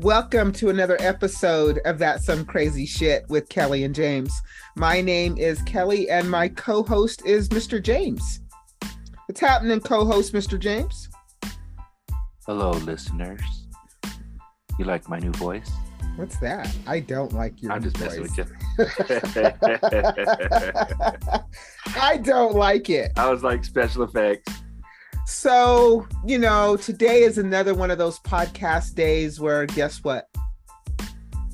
Welcome to another episode of That Some Crazy Shit with Kelly and James. My name is Kelly and my co host is Mr. James. What's happening, co host Mr. James? Hello, listeners. You like my new voice? What's that? I don't like your I'm just voice. messing with you. I don't like it. I was like special effects. So, you know, today is another one of those podcast days where guess what?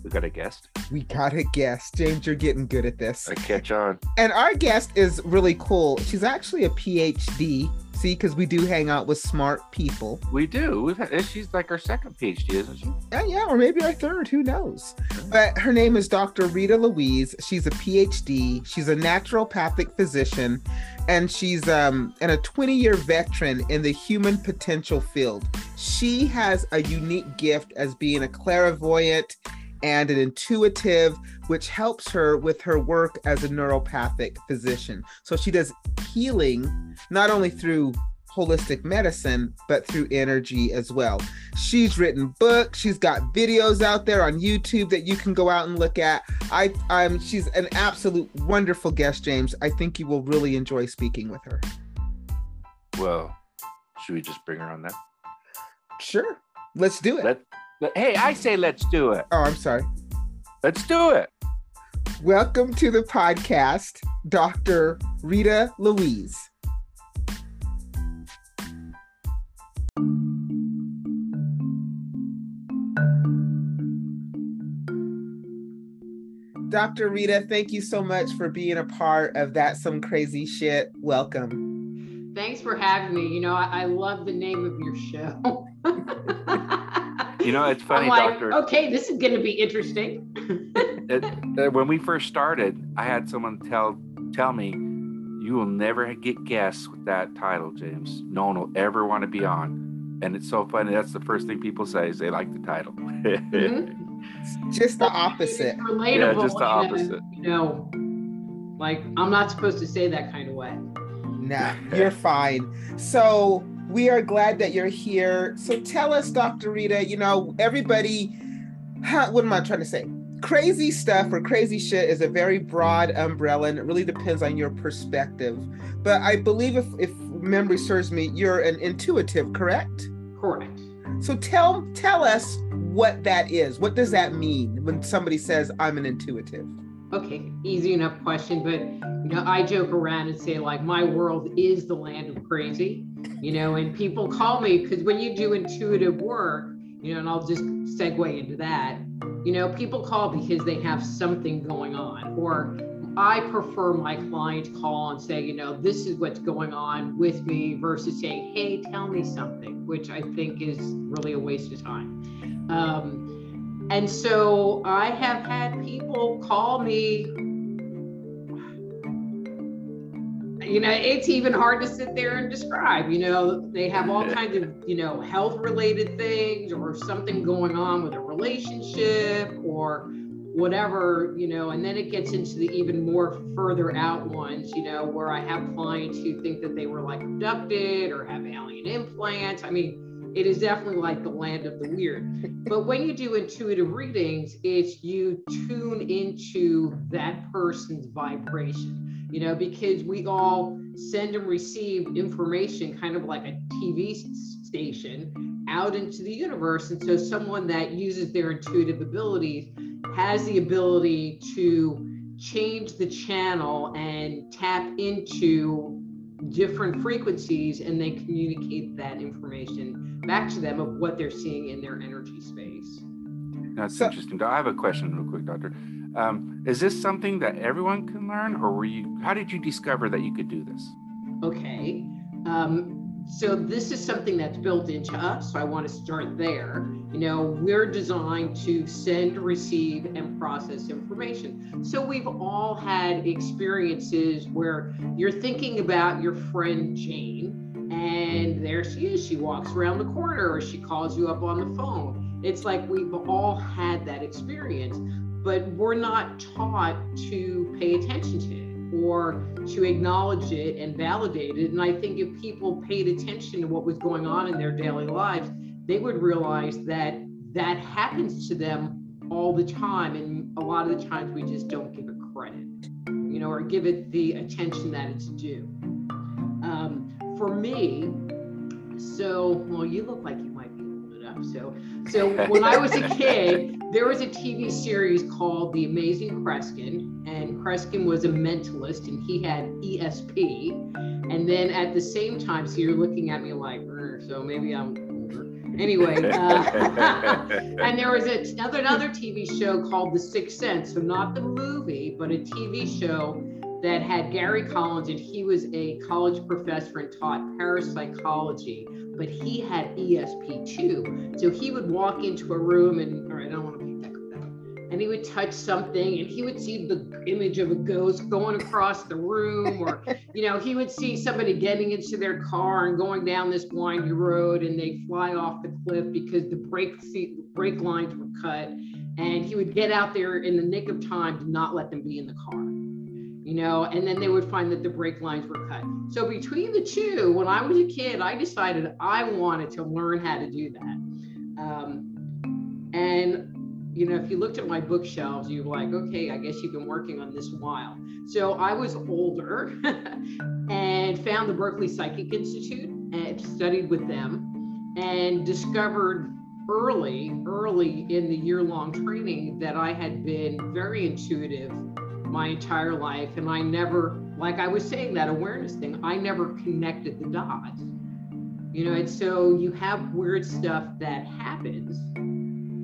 We got a guest. We got a guest. James, you're getting good at this. I catch on. And our guest is really cool. She's actually a PhD. See, because we do hang out with smart people. We do. We've had, she's like our second PhD, isn't she? Yeah, yeah, or maybe our third. Who knows? But her name is Dr. Rita Louise. She's a PhD. She's a naturopathic physician, and she's um, and a 20-year veteran in the human potential field. She has a unique gift as being a clairvoyant and an intuitive, which helps her with her work as a neuropathic physician. So she does healing not only through holistic medicine, but through energy as well. She's written books, she's got videos out there on YouTube that you can go out and look at. I I'm she's an absolute wonderful guest, James. I think you will really enjoy speaking with her. Well, should we just bring her on then? Sure. Let's do it. Let, let- hey, I say let's do it. oh, I'm sorry. Let's do it. Welcome to the podcast, Dr. Rita Louise. Dr. Rita, thank you so much for being a part of that some crazy shit. Welcome. Thanks for having me. You know, I, I love the name of your show. You know, it's funny, I'm like, Doctor. okay, this is going to be interesting. it- uh, when we first started, I had someone tell tell me, "You will never get guests with that title, James. No one will ever want to be on." And it's so funny. That's the first thing people say is they like the title. Mhm. Just the opposite. It's relatable. Yeah, just the in a, opposite. You know, like I'm not supposed to say that kind of way. Nah, you're fine. So we are glad that you're here. So tell us, Dr. Rita, you know, everybody, how, what am I trying to say? Crazy stuff or crazy shit is a very broad umbrella and it really depends on your perspective. But I believe if, if memory serves me, you're an intuitive, correct? Correct. So tell tell us what that is. What does that mean when somebody says I'm an intuitive? Okay, easy enough question, but you know, I joke around and say like my world is the land of crazy, you know, and people call me because when you do intuitive work, you know, and I'll just segue into that, you know, people call because they have something going on, or I prefer my client call and say, you know, this is what's going on with me versus saying, hey, tell me something, which I think is really a waste of time. Um, and so I have had people call me. You know, it's even hard to sit there and describe. You know, they have all kinds of, you know, health related things or something going on with a relationship or whatever, you know, and then it gets into the even more further out ones, you know, where I have clients who think that they were like abducted or have alien implants. I mean, it is definitely like the land of the weird. But when you do intuitive readings, it's you tune into that person's vibration, you know, because we all send and receive information kind of like a TV station out into the universe. And so someone that uses their intuitive abilities has the ability to change the channel and tap into different frequencies and they communicate that information back to them of what they're seeing in their energy space. That's So- interesting. I have a question, real quick, Doctor. Um, is this something that everyone can learn, or were you? How did you discover that you could do this? Okay. Um, so this is something that's built into us. So I want to start there. You know, we're designed to send, receive, and process information. So we've all had experiences where you're thinking about your friend Jane, and there she is. She walks around the corner, or she calls you up on the phone. It's like we've all had that experience, but we're not taught to pay attention to it or to acknowledge it and validate it. And I think if people paid attention to what was going on in their daily lives, they would realize that that happens to them all the time. And a lot of the times we just don't give it credit, you know, or give it the attention that it's due. Um, for me, so, well, you look like you might be old enough. So, so when I was a kid, there was a TV series called The Amazing Kreskin, and Kreskin was a mentalist and he had ESP. And then at the same time, so you're looking at me like, so maybe I'm older. Anyway, uh, and there was a, another, another TV show called The Sixth Sense. So not the movie, but a TV show that had Gary Collins, and he was a college professor and taught parapsychology, but he had ESP too. So he would walk into a room and, I don't want to and he would touch something and he would see the image of a ghost going across the room, or, you know, he would see somebody getting into their car and going down this windy road and they fly off the cliff because the brake, brake lines were cut. And he would get out there in the nick of time to not let them be in the car you know, and then they would find that the brake lines were cut. So between the two, when I was a kid, I decided I wanted to learn how to do that. Um, and you know, if you looked at my bookshelves, you're like, okay, I guess you've been working on this while. So I was older and found the Berkeley Psychic Institute and studied with them and discovered early, early in the year long training that I had been very intuitive my entire life. And I never, like I was saying, that awareness thing, I never connected the dots. You know, and so you have weird stuff that happens,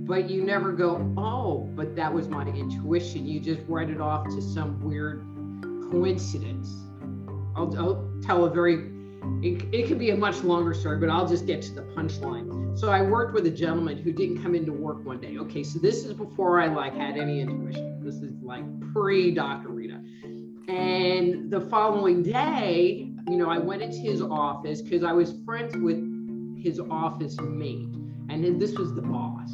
but you never go, oh, but that was my intuition. You just write it off to some weird coincidence. I'll, I'll tell a very, it, it could be a much longer story, but I'll just get to the punchline. So I worked with a gentleman who didn't come into work one day. Okay, so this is before I like had any intuition. This is like pre Dr. Rita. And the following day, you know, I went into his office because I was friends with his office mate, and this was the boss.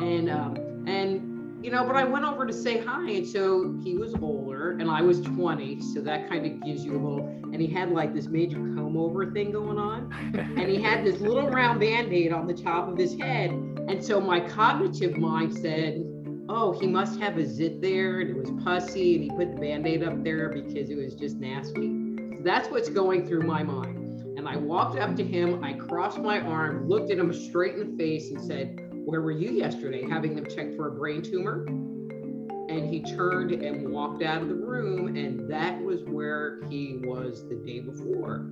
And um, and you know, but I went over to say hi, and so he was older, and I was 20, so that kind of gives you a little. And he had like this major comb over thing going on, and he had this little round band aid on the top of his head, and so my cognitive mind said, oh, he must have a zit there and it was pussy and he put the band-aid up there because it was just nasty. So that's what's going through my mind. And I walked up to him, I crossed my arm, looked at him straight in the face and said, Where were you yesterday? Having them checked for a brain tumor? And he turned and walked out of the room, and that was where he was the day before,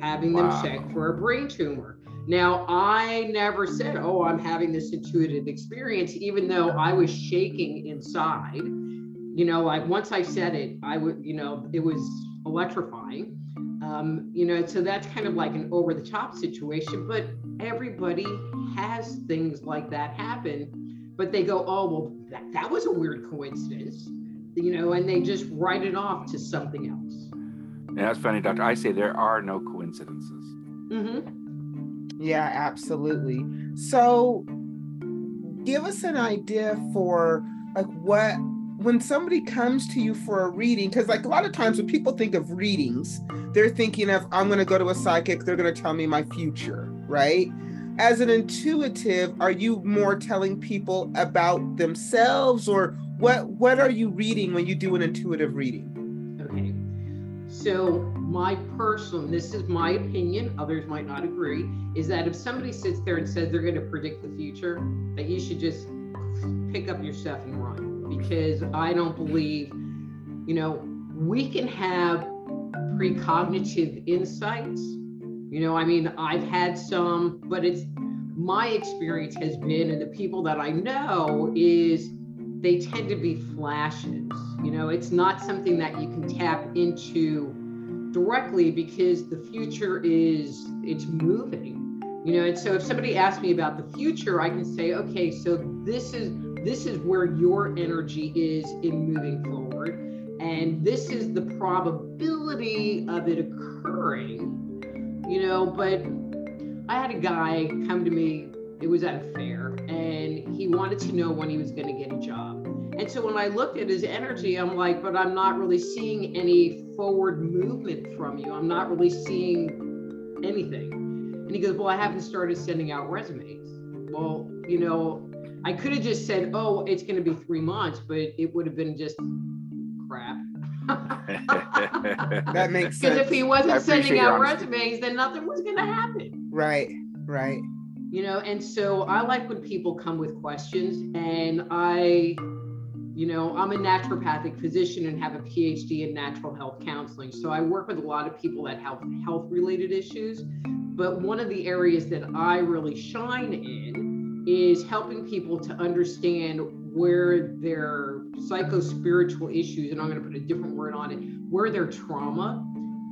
having wow. them checked for a brain tumor. Now, I never said, Oh, I'm having this intuitive experience, even though I was shaking inside. You know, like once I said it, I would, you know, it was electrifying. Um, you know, so that's kind of like an over the top situation, but everybody has things like that happen. But they go, Oh, well, that, that was a weird coincidence, you know, and they just write it off to something else. Yeah, that's funny, Doctor. I say there are no coincidences. Mm-hmm. Yeah, absolutely. So give us an idea for like what when somebody comes to you for a reading because like a lot of times when people think of readings they're thinking of i'm going to go to a psychic they're going to tell me my future right as an intuitive are you more telling people about themselves or what what are you reading when you do an intuitive reading okay so my personal, this is my opinion, others might not agree, is that if somebody sits there and says they're going to predict the future, that you should just pick up your stuff and run. Because I don't believe, you know, we can have precognitive insights. You know, I mean, I've had some, but it's my experience has been, and the people that I know is they tend to be flashes. You know, it's not something that you can tap into directly because the future is it's moving you know and so if somebody asks me about the future i can say okay so this is this is where your energy is in moving forward and this is the probability of it occurring you know but i had a guy come to me it was at a fair and he wanted to know when he was going to get a job and so when I looked at his energy, I'm like, but I'm not really seeing any forward movement from you. I'm not really seeing anything. And he goes, Well, I haven't started sending out resumes. Well, you know, I could have just said, oh, it's going to be three months, but it would have been just crap. that makes sense. Because if he wasn't sending out resumes, then nothing was going to happen. right, right. You know, and so I like when people come with questions, and I, you know, I'm a naturopathic physician and have a PhD in natural health counseling. So I work with a lot of people that have health related issues. But one of the areas that I really shine in is helping people to understand where their psycho spiritual issues, and I'm going to put a different word on it, where their trauma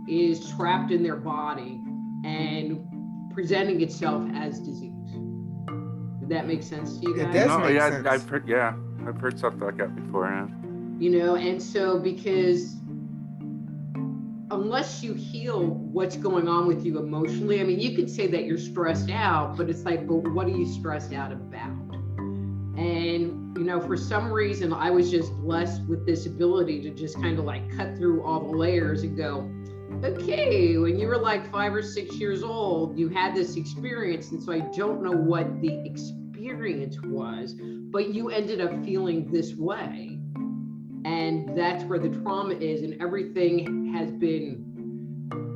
is trapped in their body and presenting itself as disease. Did that make sense to you guys? It guys? does. no, make yeah, sense. I've heard. Yeah, I've heard something like that before. Yeah. you know and so because unless you heal what's going on with you emotionally i mean you could say that you're stressed out but it's like but what are you stressed out about and you know for some reason i was just blessed with this ability to just kind of like cut through all the layers and go okay when you were like five or six years old you had this experience and so i don't know what the experience was but you ended up feeling this way. And that's where the trauma is and everything has been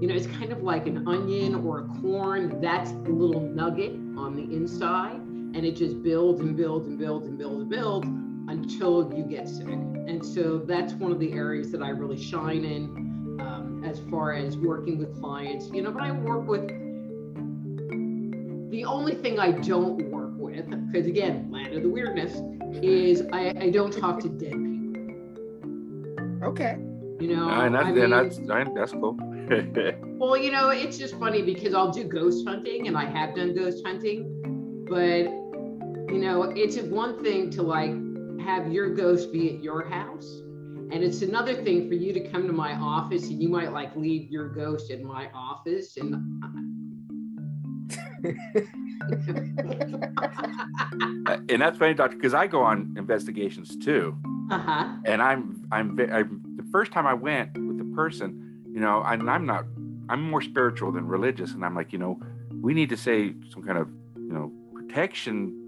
you know it's kind of like an onion or a corn. That's the little nugget on the inside and it just builds and builds and builds and builds and builds until you get sick and so that's one of the areas that i really shine in um, as far as working with clients you know but i work with the only thing i don't work with because again land of the weirdness is I, I don't talk to dead people Okay. you know, and that's, I and mean, that's, that's cool. well, you know, it's just funny because I'll do ghost hunting and I have done ghost hunting, but you know, it's one thing to like have your ghost be at your house. And it's another thing for you to come to my office and you might like leave your ghost in my office and and that's funny, doctor, because I go on investigations too. uh-huh. and I'm I'm, I'm the first time I went with the person, you know, and I'm not I'm more spiritual than religious, and I'm like, you know, we need to say some kind of you know protection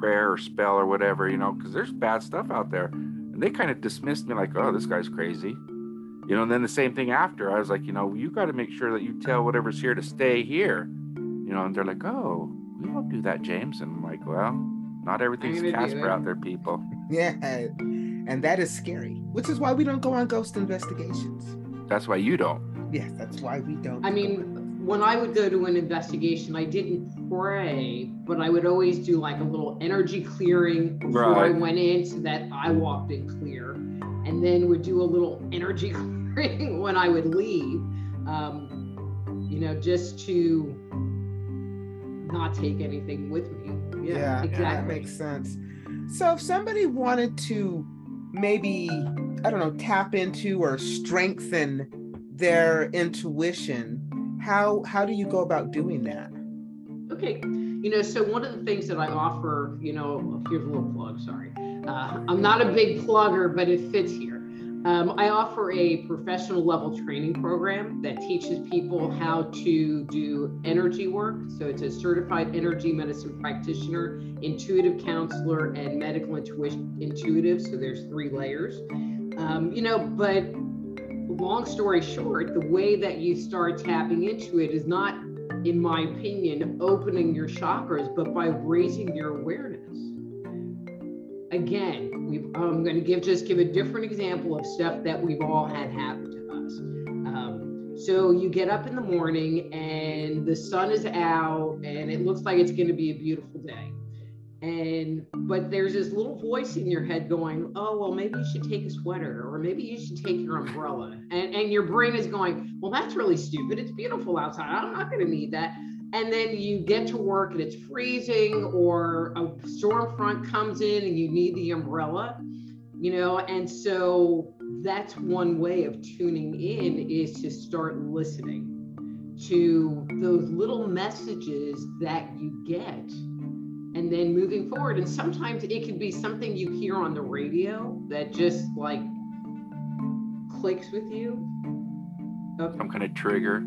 prayer or spell or whatever, you know, because there's bad stuff out there, and they kind of dismissed me like, oh, this guy's crazy, you know. And then the same thing after, I was like, you know, you got to make sure that you tell whatever's here to stay here, you know. And they're like, oh, we don't do that, James, and I'm like, well, not everything's gonna do Casper out eh? there, people. Yeah. And that is scary, which is why we don't go on ghost investigations. That's why you don't. Yes, that's why we don't. I go- mean, when I would go to an investigation, I didn't pray, but I would always do like a little energy clearing before I went in so that I walked in clear, and then would do a little energy clearing when I would leave, um, you know, just to not take anything with me. Yeah, yeah, that exactly. makes sense. So if somebody wanted to maybe, I don't know, tap into or strengthen their intuition, how how do you go about doing that? Okay. You know, so one of the things that I offer, you know, here's a little plug, sorry. Uh, I'm not a big plugger, but it fits here. Um, I offer a professional level training program that teaches people how to do energy work. So it's a certified energy medicine practitioner, intuitive counselor, and medical intuition intuitive. So there's three layers. Um, you know, but long story short, the way that you start tapping into it is not in my opinion, opening your chakras, but by raising your awareness. Again, I'm going to give just give a different example of stuff that we've all had happen to us. Um, so you get up in the morning and the sun is out and it looks like it's going to be a beautiful day. And but there's this little voice in your head going, "Oh, well, maybe you should take a sweater, or maybe you should take your umbrella." And and your brain is going, "Well, that's really stupid. It's beautiful outside. I'm not going to need that." And then you get to work and it's freezing, or a storm front comes in and you need the umbrella, you know. And so that's one way of tuning in is to start listening to those little messages that you get and then moving forward. And sometimes it could be something you hear on the radio that just like clicks with you. Oh, Some kind of trigger.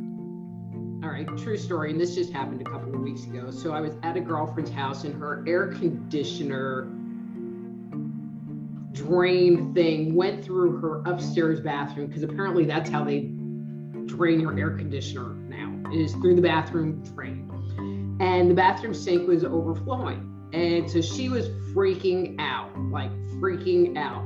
all right, true story. And this just happened a couple of weeks ago. So I was at a girlfriend's house and her air conditioner drain thing went through her upstairs bathroom because apparently that's how they drain your air conditioner now is through the bathroom drain. And the bathroom sink was overflowing. And so she was freaking out, like freaking out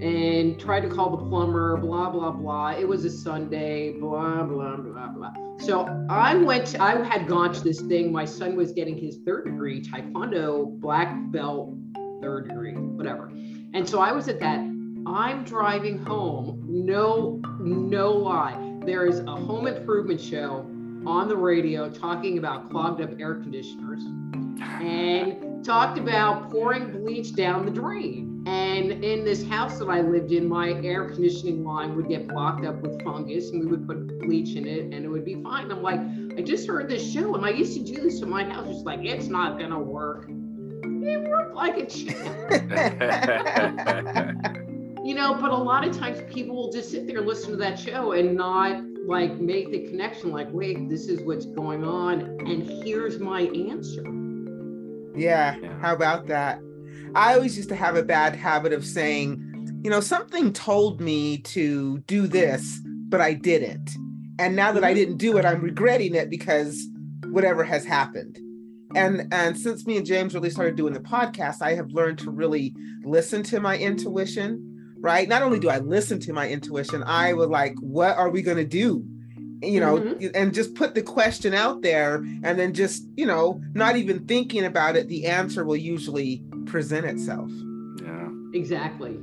and tried to call the plumber, blah, blah, blah. It was a Sunday, blah, blah, blah, blah. So I went, I had gone to this thing. My son was getting his third degree Taekwondo black belt, third degree, whatever. And so I was at that. I'm driving home. No, no lie. There is a home improvement show on the radio talking about clogged up air conditioners and talked about pouring bleach down the drain. And in this house that I lived in, my air conditioning line would get blocked up with fungus and we would put bleach in it and it would be fine. I'm like, I just heard this show and I used to do this in my house. It's like, it's not going to work. It worked like a champ. you know, but a lot of times people will just sit there, and listen to that show and not like make the connection like, wait, this is what's going on. And here's my answer. Yeah. yeah. How about that? I always used to have a bad habit of saying, you know, something told me to do this, but I didn't. And now that I mm-hmm. didn't do it, I'm regretting it because whatever has happened. And and since me and James really started doing the podcast, I have learned to really listen to my intuition, right? Not only do I listen to my intuition, I would like, what are we going to do? you know mm-hmm. and just put the question out there and then just you know not even thinking about it the answer will usually present itself. Yeah. Exactly.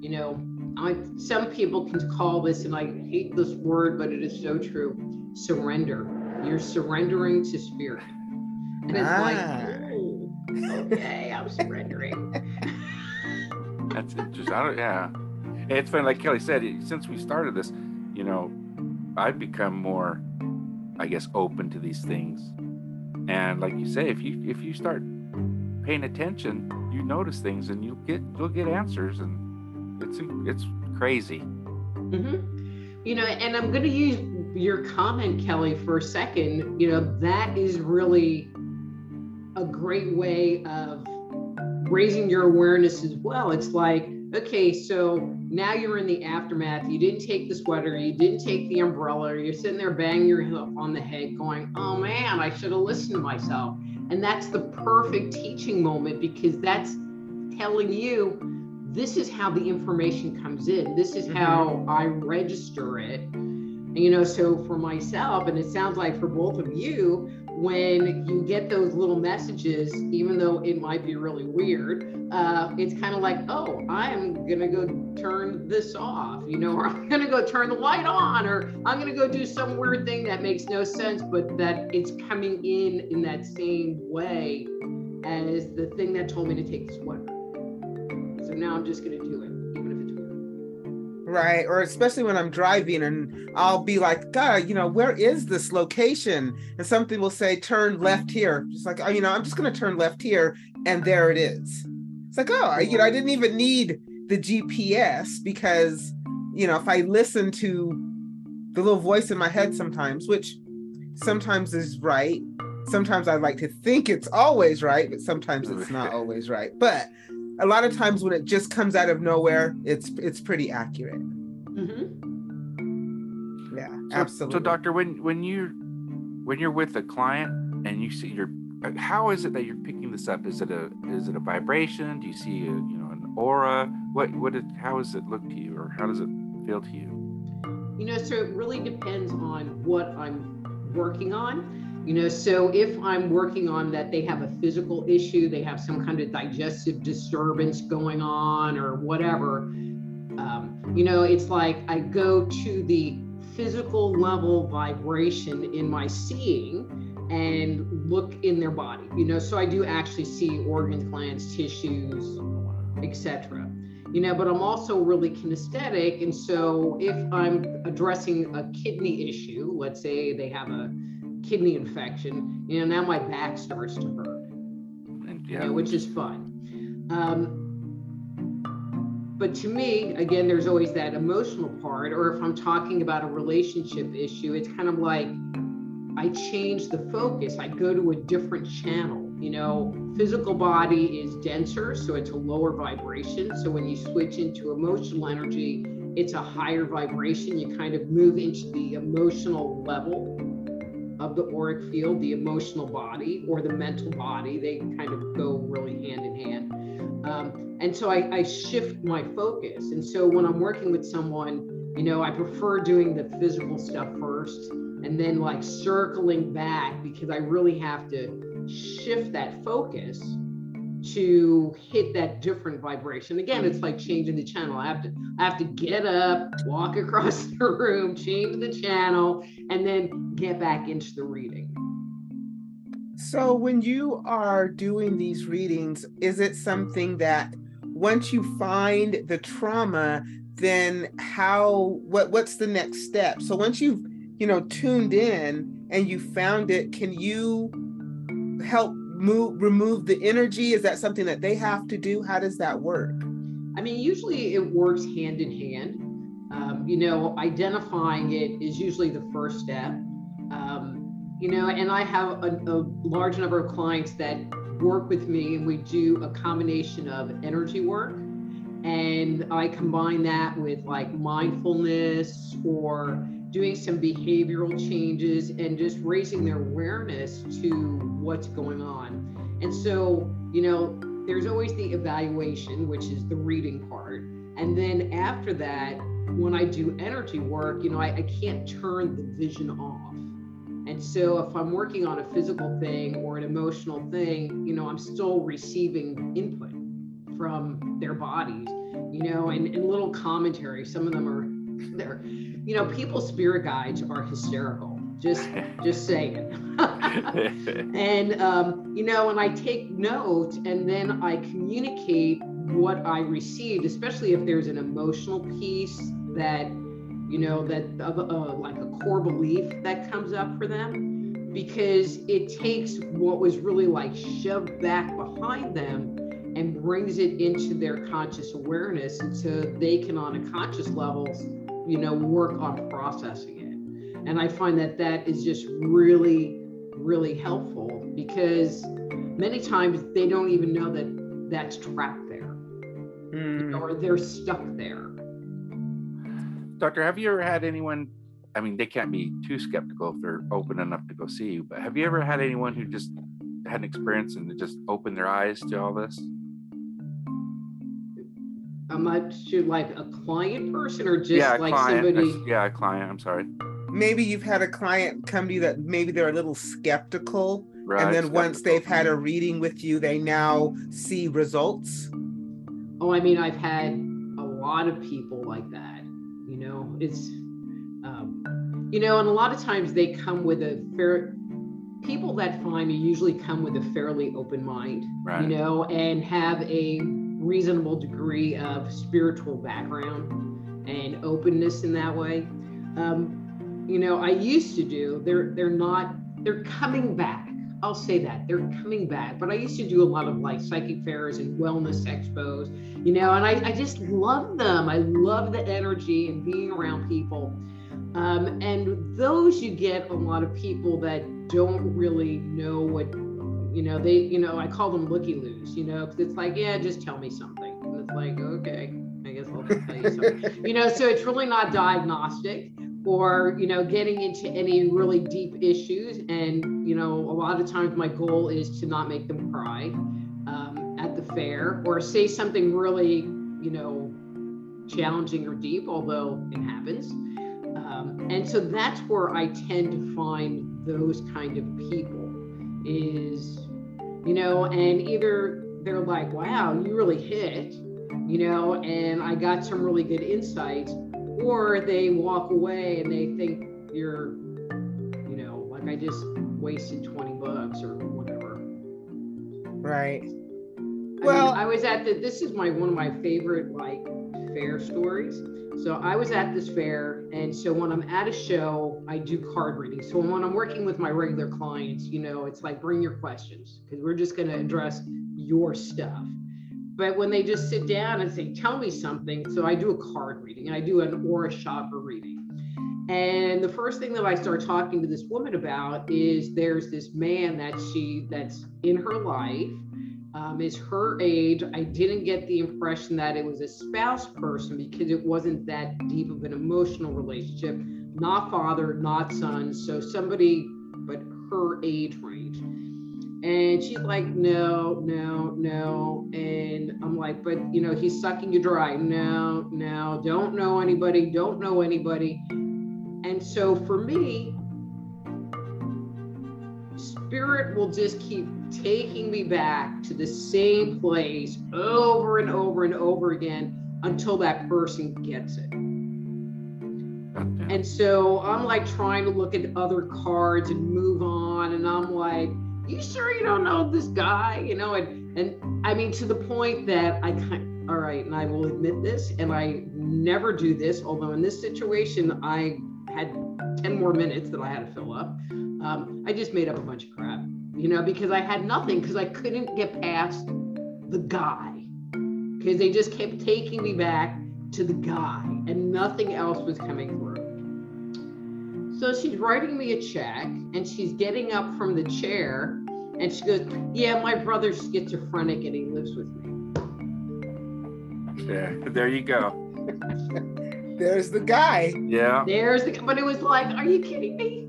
You know, I some people can call this, and I hate this word, but it is so true. Surrender. You're surrendering to spirit, and it's ah. like, oh, okay, I'm surrendering. That's interesting. I don't, yeah, it's been like Kelly said. Since we started this, you know, I've become more, I guess, open to these things. And like you say, if you if you start paying attention, you notice things and you'll get you'll get answers, and it's it's crazy. Mm-hmm. You know, and I'm going to use your comment, Kelly, for a second. You know, that is really a great way of raising your awareness as well. It's like, okay, so now you're in the aftermath. You didn't take the sweater, you didn't take the umbrella, you're sitting there banging your head on the head, going, oh man, I should have listened to myself. And that's the perfect teaching moment because that's telling you this is how the information comes in. This is how mm-hmm. I register it. And, you know, so for myself, and it sounds like for both of you, when you get those little messages, even though it might be really weird, uh, it's kind of like, oh, I'm gonna go turn this off, you know, or I'm gonna go turn the light on, or I'm gonna go do some weird thing that makes no sense, but that it's coming in in that same way as the thing that told me to take this sweater. So now I'm just gonna do it right? Or especially when I'm driving and I'll be like, God, you know, where is this location? And something will say, turn left here. Just like, oh, you know, I'm just going to turn left here. And there it is. It's like, oh, you know, I didn't even need the GPS because, you know, if I listen to the little voice in my head sometimes, which sometimes is right. Sometimes I like to think it's always right, but sometimes it's not always right. But a lot of times when it just comes out of nowhere, it's it's pretty accurate. Mm-hmm. Yeah, so, absolutely. So, doctor, when when you when you're with a client and you see your how is it that you're picking this up? Is it a is it a vibration? Do you see a you know an aura? What what it, how does it look to you, or how does it feel to you? You know, so it really depends on what I'm working on you know, so if I'm working on that they have a physical issue, they have some kind of digestive disturbance going on or whatever, um, you know, it's like I go to the physical level vibration in my seeing and look in their body, you know, so I do actually see organs, glands, tissues, etc. You know, but I'm also really kinesthetic. And so if I'm addressing a kidney issue, let's say they have a kidney infection. You know, now my back starts to hurt, and, yeah. You know, which is fun. Um, but to me, again, there's always that emotional part. Or if I'm talking about a relationship issue, it's kind of like I change the focus. I go to a different channel. You know, physical body is denser, so it's a lower vibration. So when you switch into emotional energy, it's a higher vibration. You kind of move into the emotional level of the auric field, the emotional body or the mental body. They kind of go really hand in hand. Um, and so I, I shift my focus. And so when I'm working with someone, you know, I prefer doing the physical stuff first and then like circling back because I really have to shift that focus to hit that different vibration. Again, it's like changing the channel. I have to I have to get up, walk across the room, change the channel, and then get back into the reading. So when you are doing these readings, is it something that once you find the trauma, then how what what's the next step? So once you've, you know, tuned in and you found it, can you help move remove the energy? Is that something that they have to do? How does that work? I mean usually it works hand in hand. Um, you know identifying it is usually the first step. Um, you know and i have a, a large number of clients that work with me and we do a combination of energy work. And i combine that with like mindfulness or doing some behavioral changes and just raising their awareness to what's going on. And so, you know, there's always the evaluation, which is the reading part. And then after that, when I do energy work, you know, I, I can't turn the vision off. And so if I'm working on a physical thing or an emotional thing, you know, I'm still receiving input from their bodies, you know, and, and little commentary. Some of them are they're you know, people's spirit guides are hysterical. Just, just saying. and um, you know, and I take note, and then I communicate what I received, especially if there's an emotional piece that, you know, that uh, uh, like a core belief that comes up for them, because it takes what was really like shoved back behind them and brings it into their conscious awareness, and so they can, on a conscious level, you know, work on processing it. And I find that that is just really, really helpful because many times they don't even know that that's trapped there mm. or they're stuck there. Doctor, have you ever had anyone? I mean, they can't be too skeptical if they're open enough to go see you, but have you ever had anyone who just had an experience and just opened their eyes to all this? Much to like a client person or just yeah, like client. somebody? Yeah, a client. I'm sorry. Maybe you've had a client come to you that maybe they're a little skeptical. Right, and then skeptical. once they've had a reading with you, they now see results. Oh, I mean, I've had a lot of people like that. You know, it's, um, you know, and a lot of times they come with a fair, people that find me usually come with a fairly open mind, right. you know, and have a reasonable degree of spiritual background and openness in that way. Um, you know, I used to do. They're they're not. They're coming back. I'll say that they're coming back. But I used to do a lot of like psychic fairs and wellness expos. You know, and I, I just love them. I love the energy and being around people. Um, and those you get a lot of people that don't really know what you know they you know i call them looky loos you know because it's like yeah just tell me something. And it's like okay i guess i'll tell you something. You know so it's really not diagnostic or you know getting into any really deep issues. And you know a lot of times my goal is to not make them cry um, at the fair or say something really you know challenging or deep although it happens. Um, and so that's where i tend to find those kind of people is you know, and either they're like, wow, you really hit, you know, and I got some really good insights, or they walk away and they think you're, you know, like I just wasted 20 bucks or whatever. Right. I well, mean, I was at the, this is my, one of my favorite like fair stories. So I was at this fair, and so when I'm at a show, I do card reading. So when I'm working with my regular clients, you know, it's like bring your questions because we're just going to address your stuff. But when they just sit down and say, "Tell me something," so I do a card reading and I do an aura chakra reading, And the first thing that I start talking to this woman about is there's this man that she that's in her life, um, is her age. I didn't get the impression that it was a spouse person because it wasn't that deep of an emotional relationship, not father, not son. So somebody, but her age range. And she's like, no, no, no. And I'm like, but you know, he's sucking you dry. No, no, don't know anybody, don't know anybody. And so for me, spirit will just keep taking me back to the same place over and over and over again until that person gets it. And so I'm like trying to look at other cards and move on. And I'm like, you sure you don't know this guy? You know, and and I mean to the point that I kind all right, and I will admit this, and I never do this, although in this situation I had 10 more minutes that I had to fill up. Um, I just made up a bunch of crap, you know, because I had nothing because I couldn't get past the guy because they just kept taking me back to the guy and nothing else was coming through. So she's writing me a check and she's getting up from the chair and she goes, Yeah, my brother's schizophrenic and he lives with me. Yeah, there you go. There's the guy. Yeah. There's the, but it was like, Are you kidding me?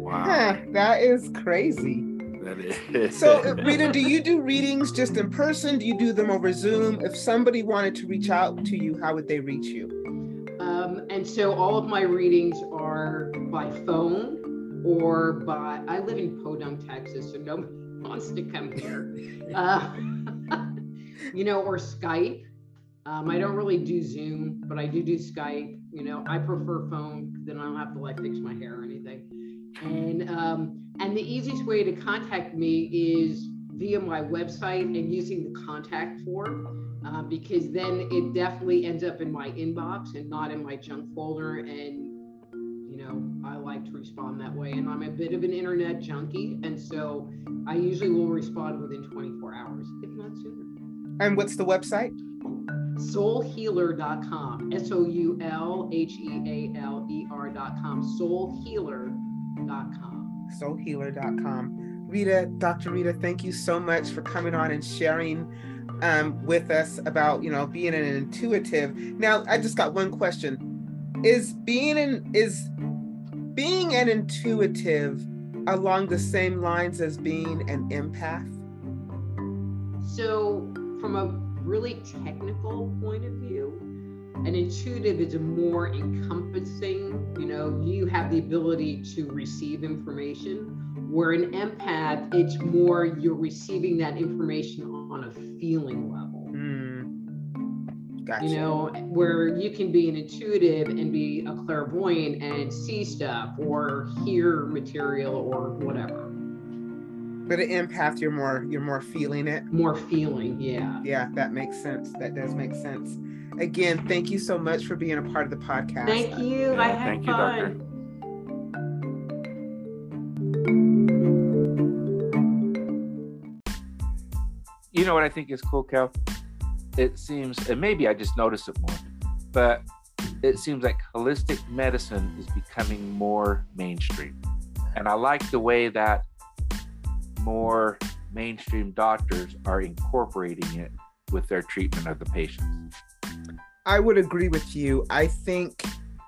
Wow. Huh, that is crazy. That is. So, uh, Rita, do you do readings just in person? Do you do them over Zoom? If somebody wanted to reach out to you, how would they reach you? Um, and so all of my readings are by phone or by, I live in Podunk, Texas, so nobody wants to come here. Uh, you know, or Skype. Um, I don't really do Zoom, but I do do Skype. You know, I prefer phone, then I don't have to like fix my hair or anything. And um, and the easiest way to contact me is via my website and using the contact form uh, because then it definitely ends up in my inbox and not in my junk folder. And you know, I like to respond that way. And I'm a bit of an internet junkie, and so I usually will respond within 24 hours, if not sooner. And what's the website? soulhealer.com s-o-u-l-h-e-a-l-e-r.com soulhealer.com soulhealer.com. Rita, Dr. Rita, thank you so much for coming on and sharing um, with us about, you know, being an intuitive. Now, I just got one question. Is being an is being an intuitive along the same lines as being an empath? so from a really technical point of view an intuitive is a more encompassing you know you have the ability to receive information where an empath it's more you're receiving that information on a feeling level Hmm. Gotcha. you know where you can be an intuitive and be a clairvoyant and see stuff or hear material or whatever but an empath, you're more you're more feeling it. more feeling yeah Yeah, that makes sense. That does make sense. Again, thank you so much for being a part of the podcast. thank you i Yeah, had thank you, fun Doctor. You know what I think is cool, Cal? It seems, and maybe I just notice it more, but it seems like holistic medicine is becoming more mainstream. And I like the way that more mainstream doctors are incorporating it with their treatment of the patients. I would agree with you. I think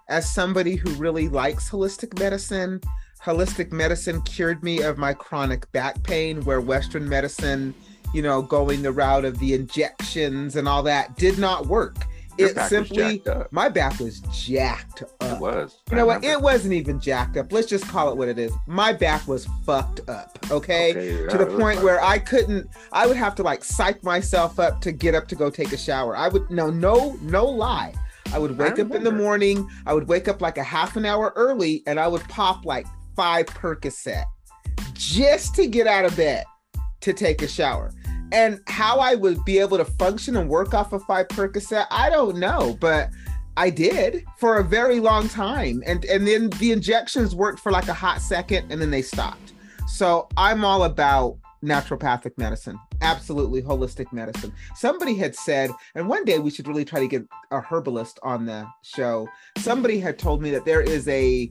as somebody who really likes holistic medicine, holistic medicine cured me of my chronic back pain where western medicine, you know, going the route of the injections and all that did not work. It simply my back was jacked up. It was. You I know what? It wasn't even jacked up. Let's just call it what it is. My back was fucked up. Okay. Okay, to the point where I couldn't, I would have to like psych myself up to get up to go take a shower. I would, no, no, no lie. I would wake up in the morning. I would wake up like a half an hour early and I would pop like five Percocet just to get out of bed to take a shower. And how I would be able to function and work off of five Percocet, I don't know, but I did for a very long time. And and then the injections worked for like a hot second and then they stopped. So I'm all about naturopathic medicine. absolutely holistic medicine. Somebody had said, and one day we should really try to get a herbalist on the show. Somebody had told me that there is a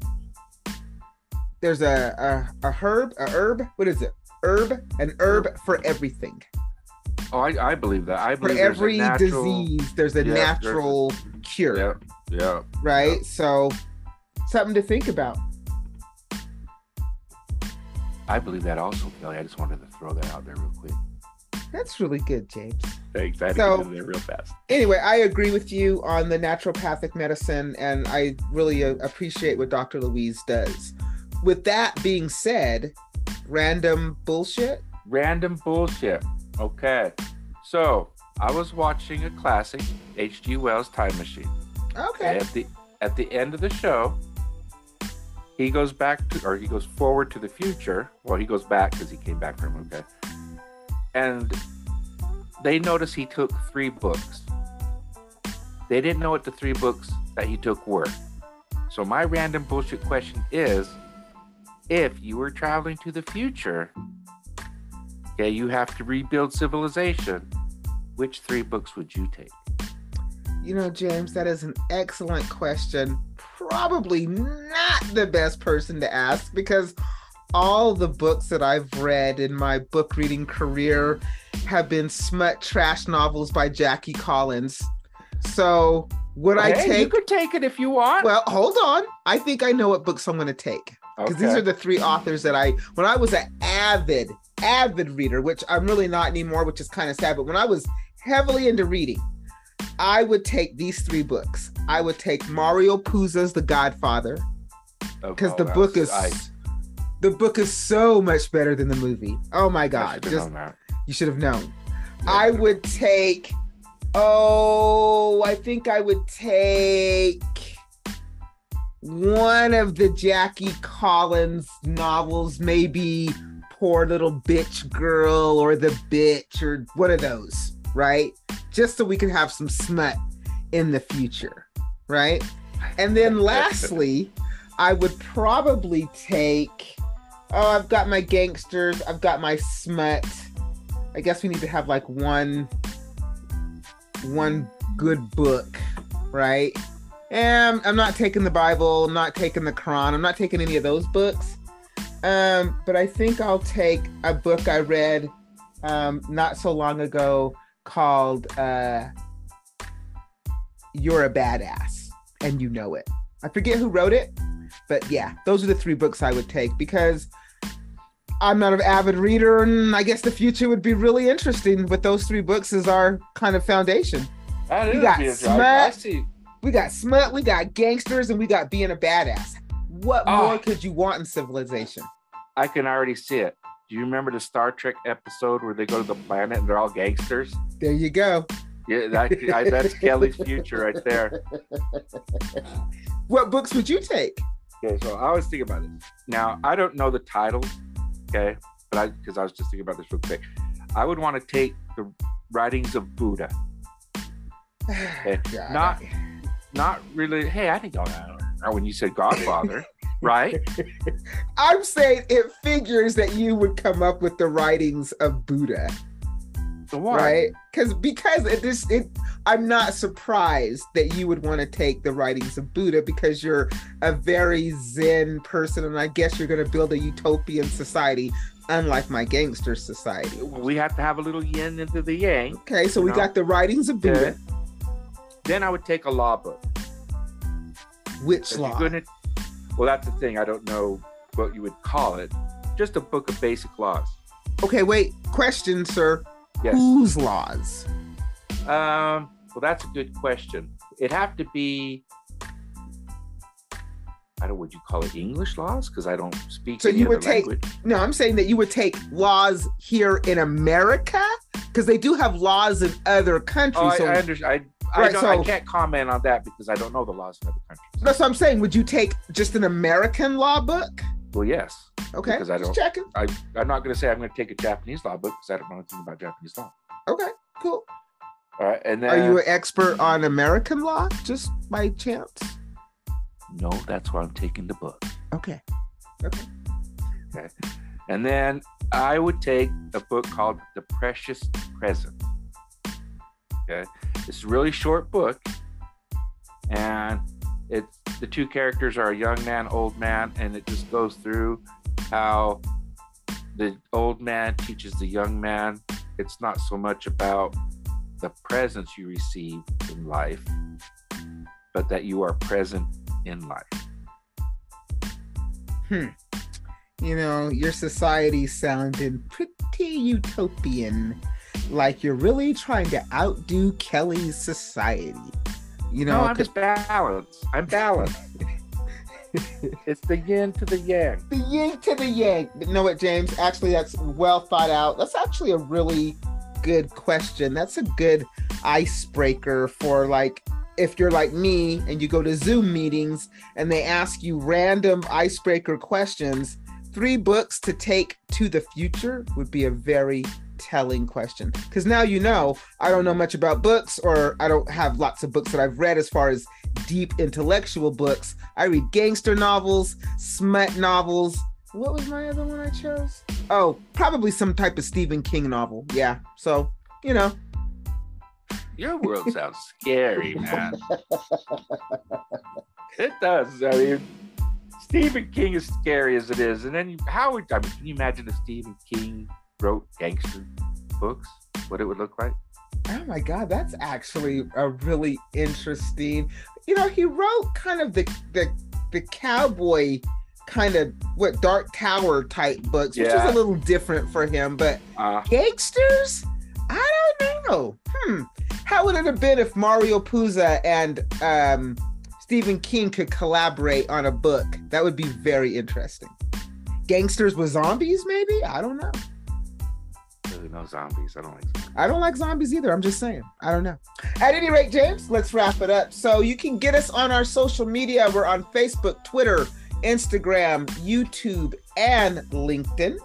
there's a a, a herb, a herb. What is it? Herb, an herb for everything. Oh, I, I believe that. I For believe a every natural- disease, there's a Yeah, there's a- natural cure, Yeah, yeah. right? So, something to think about. I believe that also, Kelly. I just wanted to throw that out there real quick. That's really good, James. Thanks. I had So- to get in there real fast. anyway, I agree with you on the naturopathic medicine, and I really uh, appreciate what Dr. Louise does. With that being said, random bullshit. Random bullshit. Okay. So I was watching a classic, H.G. Wells Time Machine. Okay. At the at the end of the show, he goes back to, or he goes forward to the future. Well, he goes back because he came back from okay. And they notice he took three books. They didn't know what the three books that he took were. So my random bullshit question is: If you were traveling to the future, okay, you have to rebuild civilization. Which three books would you take? You know, James, that is an excellent question. Probably not the best person to ask because all the books that I've read in my book reading career have been smut trash novels by Jackie Collins. So, would I Hey, You take could take it if you want. Well, hold on. I think I know what books I'm going to take because these are the three authors that I, when I was an avid, avid reader, which I'm really not anymore, which is kind of sad. But when I was heavily into reading, I would take these three books. I would take Mario Puzo's The Godfather because Oh, the book is I- the book is so much better than the movie. Oh my god! Just known you should have known. Yeah, I would take. Oh, I think I would take one of the Jackie Collins novels, maybe Poor Little Bitch Girl or The Bitch or one of those, right? Just so we can have some smut in the future, right? And then lastly, I would probably take. Oh, I've got my gangsters. I've got my smut. I guess we need to have like one one good book, right? And I'm not taking the Bible, I'm not taking the Quran, I'm not taking any of those books. Um, but I think I'll take a book I read um, not so long ago called uh, You're a Badass and You Know It. I forget who wrote it, but yeah, those are the three books I would take because I'm not an avid reader, and I guess the future would be really interesting with those three books as our kind of foundation. That is got smut. I see. We got smut, we got gangsters, and we got being a badass. What Ah. more could you want in civilization? I can already see it. Do you remember the Star Trek episode where they go to the planet and they're all gangsters? There you go. Yeah, that, I, that's Kelly's future right there. What books would you take? Okay, so I was thinking about this. Now I don't know the titles, okay, but I because I was just thinking about this real quick. I would want to take the writings of Buddha. God, not- Not really. Hey, I think oh, I don't know when you said Godfather, right? I'm saying it figures that you would come up with the writings of Buddha. What? right because because it just it i'm not surprised that you would want to take the writings of buddha because you're a very zen person and i guess you're going to build a utopian society unlike my gangster society We have to have a little yin into the yang. okay so we No. got the writings of buddha Then I would take a law book. which law gonna, well, that's the thing. I don't know what you would call it. Just a book of basic laws. okay wait question sir Yes. whose laws Um. Well, that's a good question. It'd have to be. I don't. Know, would you call it English laws? Because I don't speak. So any you would take- language. no i'm saying that you would take laws here in america because they do have laws in other countries Oh, I, so I understand. I, I, Right, don't, I can't comment on that because I don't know the laws in other countries. that's what i'm saying would you take just an american law book Well, yes. Okay, Because I just don't- checking. I'm not going to say I'm going to take a Japanese law book because I don't know anything about Japanese law. Okay, cool. All right, and then Are you an expert on American law, just by chance? no, that's why I'm taking the book. Okay. Okay. Okay. And then I would take a book called The Precious Present. Okay. It's a really short book. And it's the two characters are a young man, old man, and it just goes through how the old man teaches the young man it's not so much about the presents you receive in life, but that you are present in life. Hmm. You know, your society sounded pretty utopian, like you're really trying to outdo Kelly's society. You know, no, I'm just balanced. I'm balanced. it's the yin to the yang. The yin to the yang. You know what, James? Actually, that's well thought out. That's actually a really good question. That's a good icebreaker for like if you're like me and you go to Zoom meetings and they ask you random icebreaker questions, three books to take to the future would be a very telling question. Because now you know I don't know much about books or I don't have lots of books that I've read as far as deep intellectual books. I read gangster novels, smut novels. What was my other one I chose? Oh, probably some type of Stephen King novel. Yeah. So, you know, your world sounds scary, man. it does. I mean, Stephen King is scary as it is, and then you, how I mean? Can you imagine if Stephen King wrote gangster books? What it would look like? Oh my God, that's actually a really interesting. You know, he wrote kind of the the the cowboy kind of what Dark Tower type books, which yeah. is a little different for him. But uh, gangsters, I don't know. Hmm, how would it have been if Mario Puzo and um, Stephen King could collaborate on a book? That would be very interesting. Gangsters with zombies, maybe? I don't know. No zombies. I don't like zombies. I don't like zombies either. I'm just saying. I don't know. At any rate, James, let's wrap it up. So you can get us on our social media. We're on Facebook, Twitter, Instagram, YouTube, and LinkedIn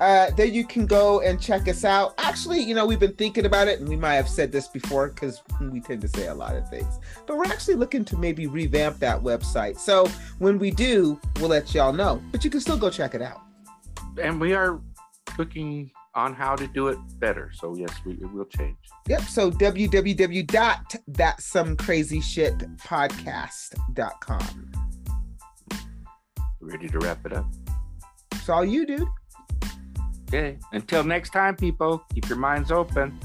uh, there you can go and check us out. Actually, you know, we've been thinking about it, and we might have said this before because we tend to say a lot of things, but we're actually looking to maybe revamp that website. So when we do, we'll let y'all know, but you can still go check it out. And we are looking on how to do it better. So yes, we, it will change. Yep. So www.thatsomecrazyshitpodcast.com. Ready to wrap it up? It's all you, dude. Okay. Until next time, people, keep your minds open.